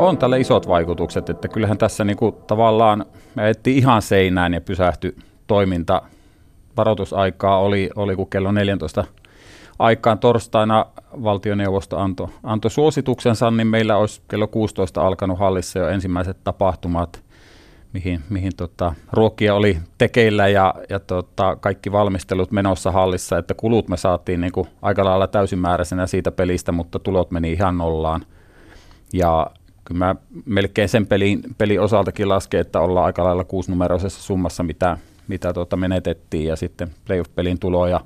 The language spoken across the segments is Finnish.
On tällä isot vaikutukset, että kyllähän tässä niinku tavallaan me ettiin ihan seinään ja pysähtyi toiminta. Varoitusaikaa oli, oli kun kello 14 aikaan torstaina valtioneuvosto antoi anto suosituksensa, niin meillä olisi kello 16 alkanut hallissa jo ensimmäiset tapahtumat, mihin, mihin tota, ruokia oli tekeillä ja, ja tota, kaikki valmistelut menossa hallissa, että kulut me saatiin niin kuin aika lailla täysimääräisenä siitä pelistä, mutta tulot meni ihan nollaan. Ja kyllä mä melkein sen pelin, pelin osaltakin lasken, että ollaan aika lailla kuusinumeroisessa summassa, mitä, mitä tuota menetettiin ja sitten playoff-pelin tuloja.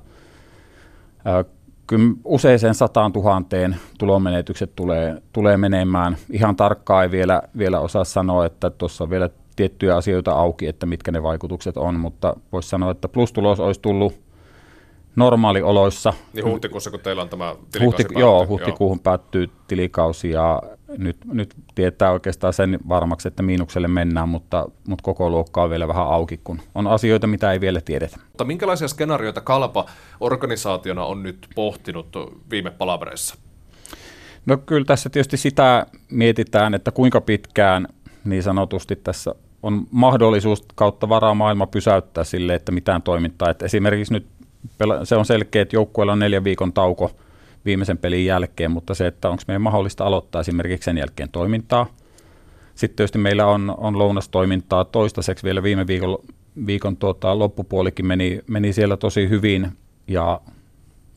Kyllä useiseen sataan tuhanteen tulonmenetykset tulee, tulee menemään. Ihan tarkkaan ei vielä, vielä osaa sanoa, että tuossa on vielä tiettyjä asioita auki, että mitkä ne vaikutukset on, mutta voisi sanoa, että plustulos olisi tullut normaalioloissa. Niin huhtikuussa, kun teillä on tämä tilikausi Huhti, Joo, huhtikuuhun joo. päättyy tilikausi ja nyt, nyt tietää oikeastaan sen varmaksi, että miinukselle mennään, mutta, mutta koko luokka on vielä vähän auki, kun on asioita, mitä ei vielä tiedetä. Mutta minkälaisia skenaarioita Kalpa organisaationa on nyt pohtinut viime palavereissa? No kyllä tässä tietysti sitä mietitään, että kuinka pitkään niin sanotusti tässä on mahdollisuus kautta varaa maailma pysäyttää sille, että mitään toimintaa. Että esimerkiksi nyt se on selkeä, että joukkueella on neljän viikon tauko viimeisen pelin jälkeen, mutta se, että onko meidän mahdollista aloittaa esimerkiksi sen jälkeen toimintaa. Sitten tietysti meillä on, on lounastoimintaa toistaiseksi vielä viime viikon, viikon tuota, loppupuolikin meni, meni siellä tosi hyvin ja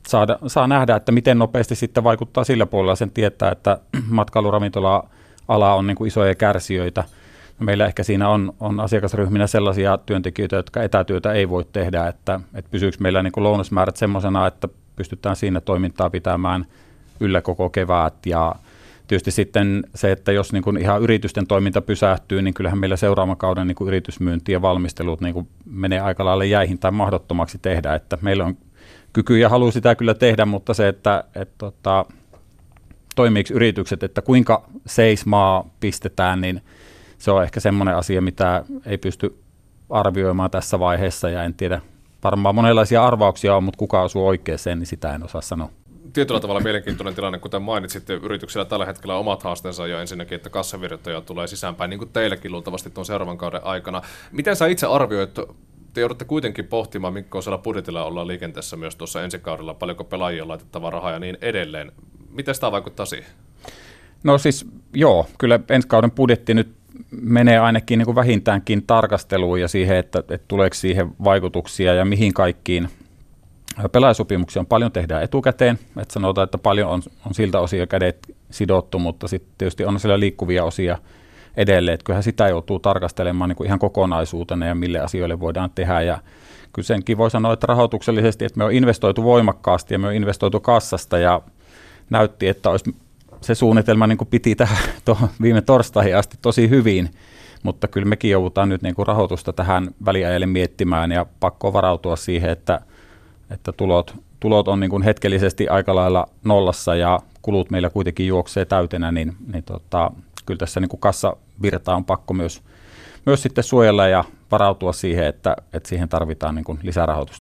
saada, saa nähdä, että miten nopeasti sitten vaikuttaa sillä puolella. Sen tietää, että matkailuravintola-ala on niin kuin isoja kärsijöitä – Meillä ehkä siinä on, on asiakasryhminä sellaisia työntekijöitä, jotka etätyötä ei voi tehdä, että, että pysyykö meillä niin kuin lounasmäärät semmoisena, että pystytään siinä toimintaa pitämään yllä koko kevät ja tietysti sitten se, että jos niin kuin ihan yritysten toiminta pysähtyy, niin kyllähän meillä seuraavan kauden niin kuin yritysmyynti ja valmistelut niin kuin menee aika lailla jäihin tai mahdottomaksi tehdä, että meillä on kyky ja halu sitä kyllä tehdä, mutta se, että, että tota, toimiiko yritykset, että kuinka seismaa pistetään, niin se on ehkä semmoinen asia, mitä ei pysty arvioimaan tässä vaiheessa. Ja en tiedä, varmaan monenlaisia arvauksia on, mutta kuka osuu oikeeseen, niin sitä en osaa sanoa. Tietyllä tavalla mielenkiintoinen tilanne, kuten mainitsitte, yrityksillä tällä hetkellä omat haasteensa jo ensinnäkin, että kassavirtoja tulee sisäänpäin, niin kuin teillekin luultavasti tuon seuraavan kauden aikana. Miten sä itse arvioit te joudutte kuitenkin pohtimaan, minkä osalla budjetilla ollaan liikenteessä myös tuossa ensi kaudella, paljonko pelaajia laitettava rahaa ja niin edelleen. Miten sitä vaikuttaa siihen? No siis joo, kyllä ensi kauden budjetti nyt menee ainakin niin kuin vähintäänkin tarkasteluun ja siihen, että, että tuleeko siihen vaikutuksia ja mihin kaikkiin pelaajasopimuksia on paljon tehdään etukäteen. Että sanotaan, että paljon on, on siltä osia kädet sidottu, mutta sitten tietysti on siellä liikkuvia osia edelleen. Että kyllähän sitä joutuu tarkastelemaan niin kuin ihan kokonaisuutena ja mille asioille voidaan tehdä. Ja kyllä senkin voi sanoa, että rahoituksellisesti, että me on investoitu voimakkaasti ja me on investoitu kassasta ja näytti, että olisi se suunnitelma niin kuin piti tähän tuohon viime torstaihin asti tosi hyvin, mutta kyllä mekin joudutaan nyt niin kuin rahoitusta tähän väliajalle miettimään ja pakko varautua siihen, että, että tulot, tulot on niin kuin hetkellisesti aika lailla nollassa ja kulut meillä kuitenkin juoksee täytenä, niin, niin tota, kyllä tässä niin kuin kassavirta on pakko myös, myös sitten suojella ja varautua siihen, että, että siihen tarvitaan niin kuin lisärahoitusta.